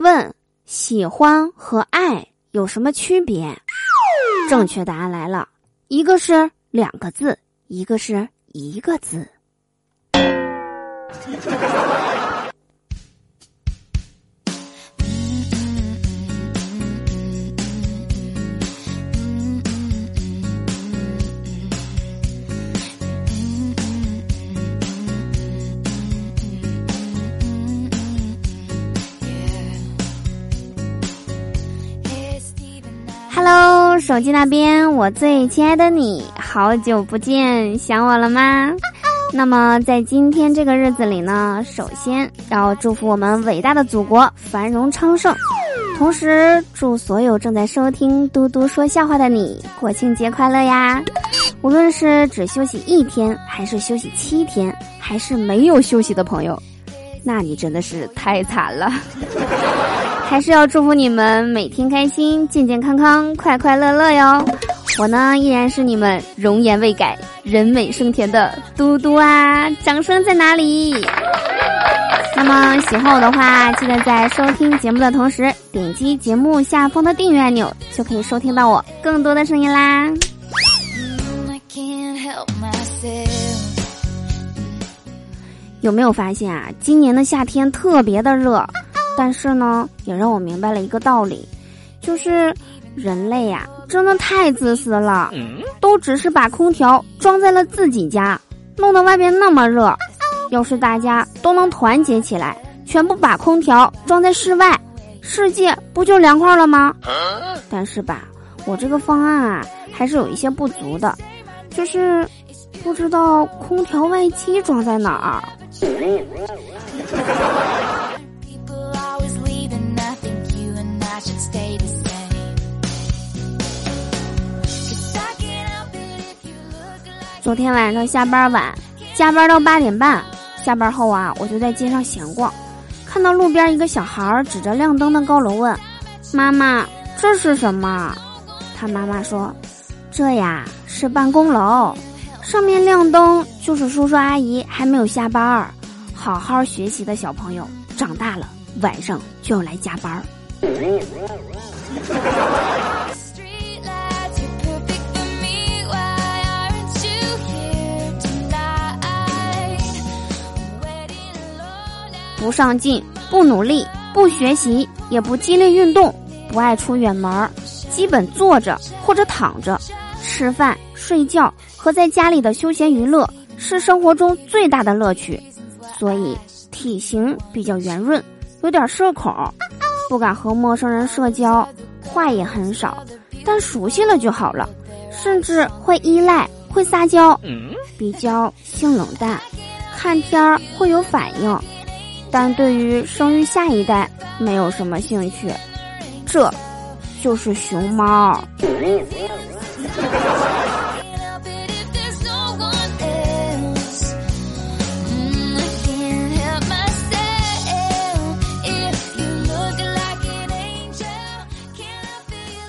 问：喜欢和爱有什么区别？正确答案来了，一个是两个字，一个是一个字。手机那边，我最亲爱的你，好久不见，想我了吗？那么在今天这个日子里呢，首先要祝福我们伟大的祖国繁荣昌盛，同时祝所有正在收听嘟嘟说笑话的你国庆节快乐呀！无论是只休息一天，还是休息七天，还是没有休息的朋友，那你真的是太惨了。还是要祝福你们每天开心、健健康康、快快乐乐哟！我呢依然是你们容颜未改、人美声甜的嘟嘟啊！掌声在哪里？那么喜欢我的话，记得在收听节目的同时点击节目下方的订阅按钮，就可以收听到我更多的声音啦。有没有发现啊？今年的夏天特别的热。但是呢，也让我明白了一个道理，就是人类呀，真的太自私了，都只是把空调装在了自己家，弄得外边那么热。要是大家都能团结起来，全部把空调装在室外，世界不就凉快了吗？但是吧，我这个方案啊，还是有一些不足的，就是不知道空调外机装在哪儿。昨天晚上下班晚，加班到八点半。下班后啊，我就在街上闲逛，看到路边一个小孩指着亮灯的高楼问：“妈妈，这是什么？”他妈妈说：“这呀是办公楼，上面亮灯就是叔叔阿姨还没有下班，好好学习的小朋友长大了晚上就要来加班。”不上进，不努力，不学习，也不激烈运动，不爱出远门儿，基本坐着或者躺着，吃饭、睡觉和在家里的休闲娱乐是生活中最大的乐趣，所以体型比较圆润，有点社恐，不敢和陌生人社交，话也很少，但熟悉了就好了，甚至会依赖，会撒娇，比较性冷淡，看片儿会有反应。但对于生育下一代没有什么兴趣，这，就是熊猫。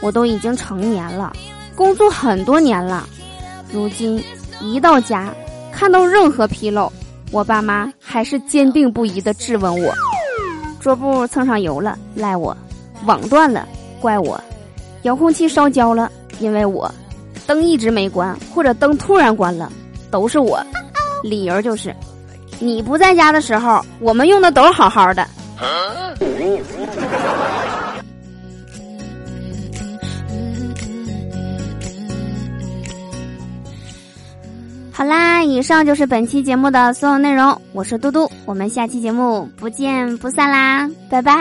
我都已经成年了，工作很多年了，如今一到家，看到任何纰漏。我爸妈还是坚定不移的质问我：桌布蹭上油了，赖我；网断了，怪我；遥控器烧焦了，因为我；灯一直没关，或者灯突然关了，都是我。理由就是，你不在家的时候，我们用的都是好好的。好啦，以上就是本期节目的所有内容。我是嘟嘟，我们下期节目不见不散啦，拜拜。